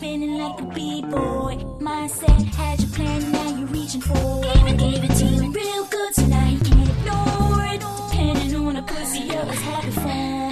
spinning like the b-boy. Mindset had your plan, now you're reaching for it. I gave it to you real good, so now you can't ignore it. Depending on a pussy, I was having fun.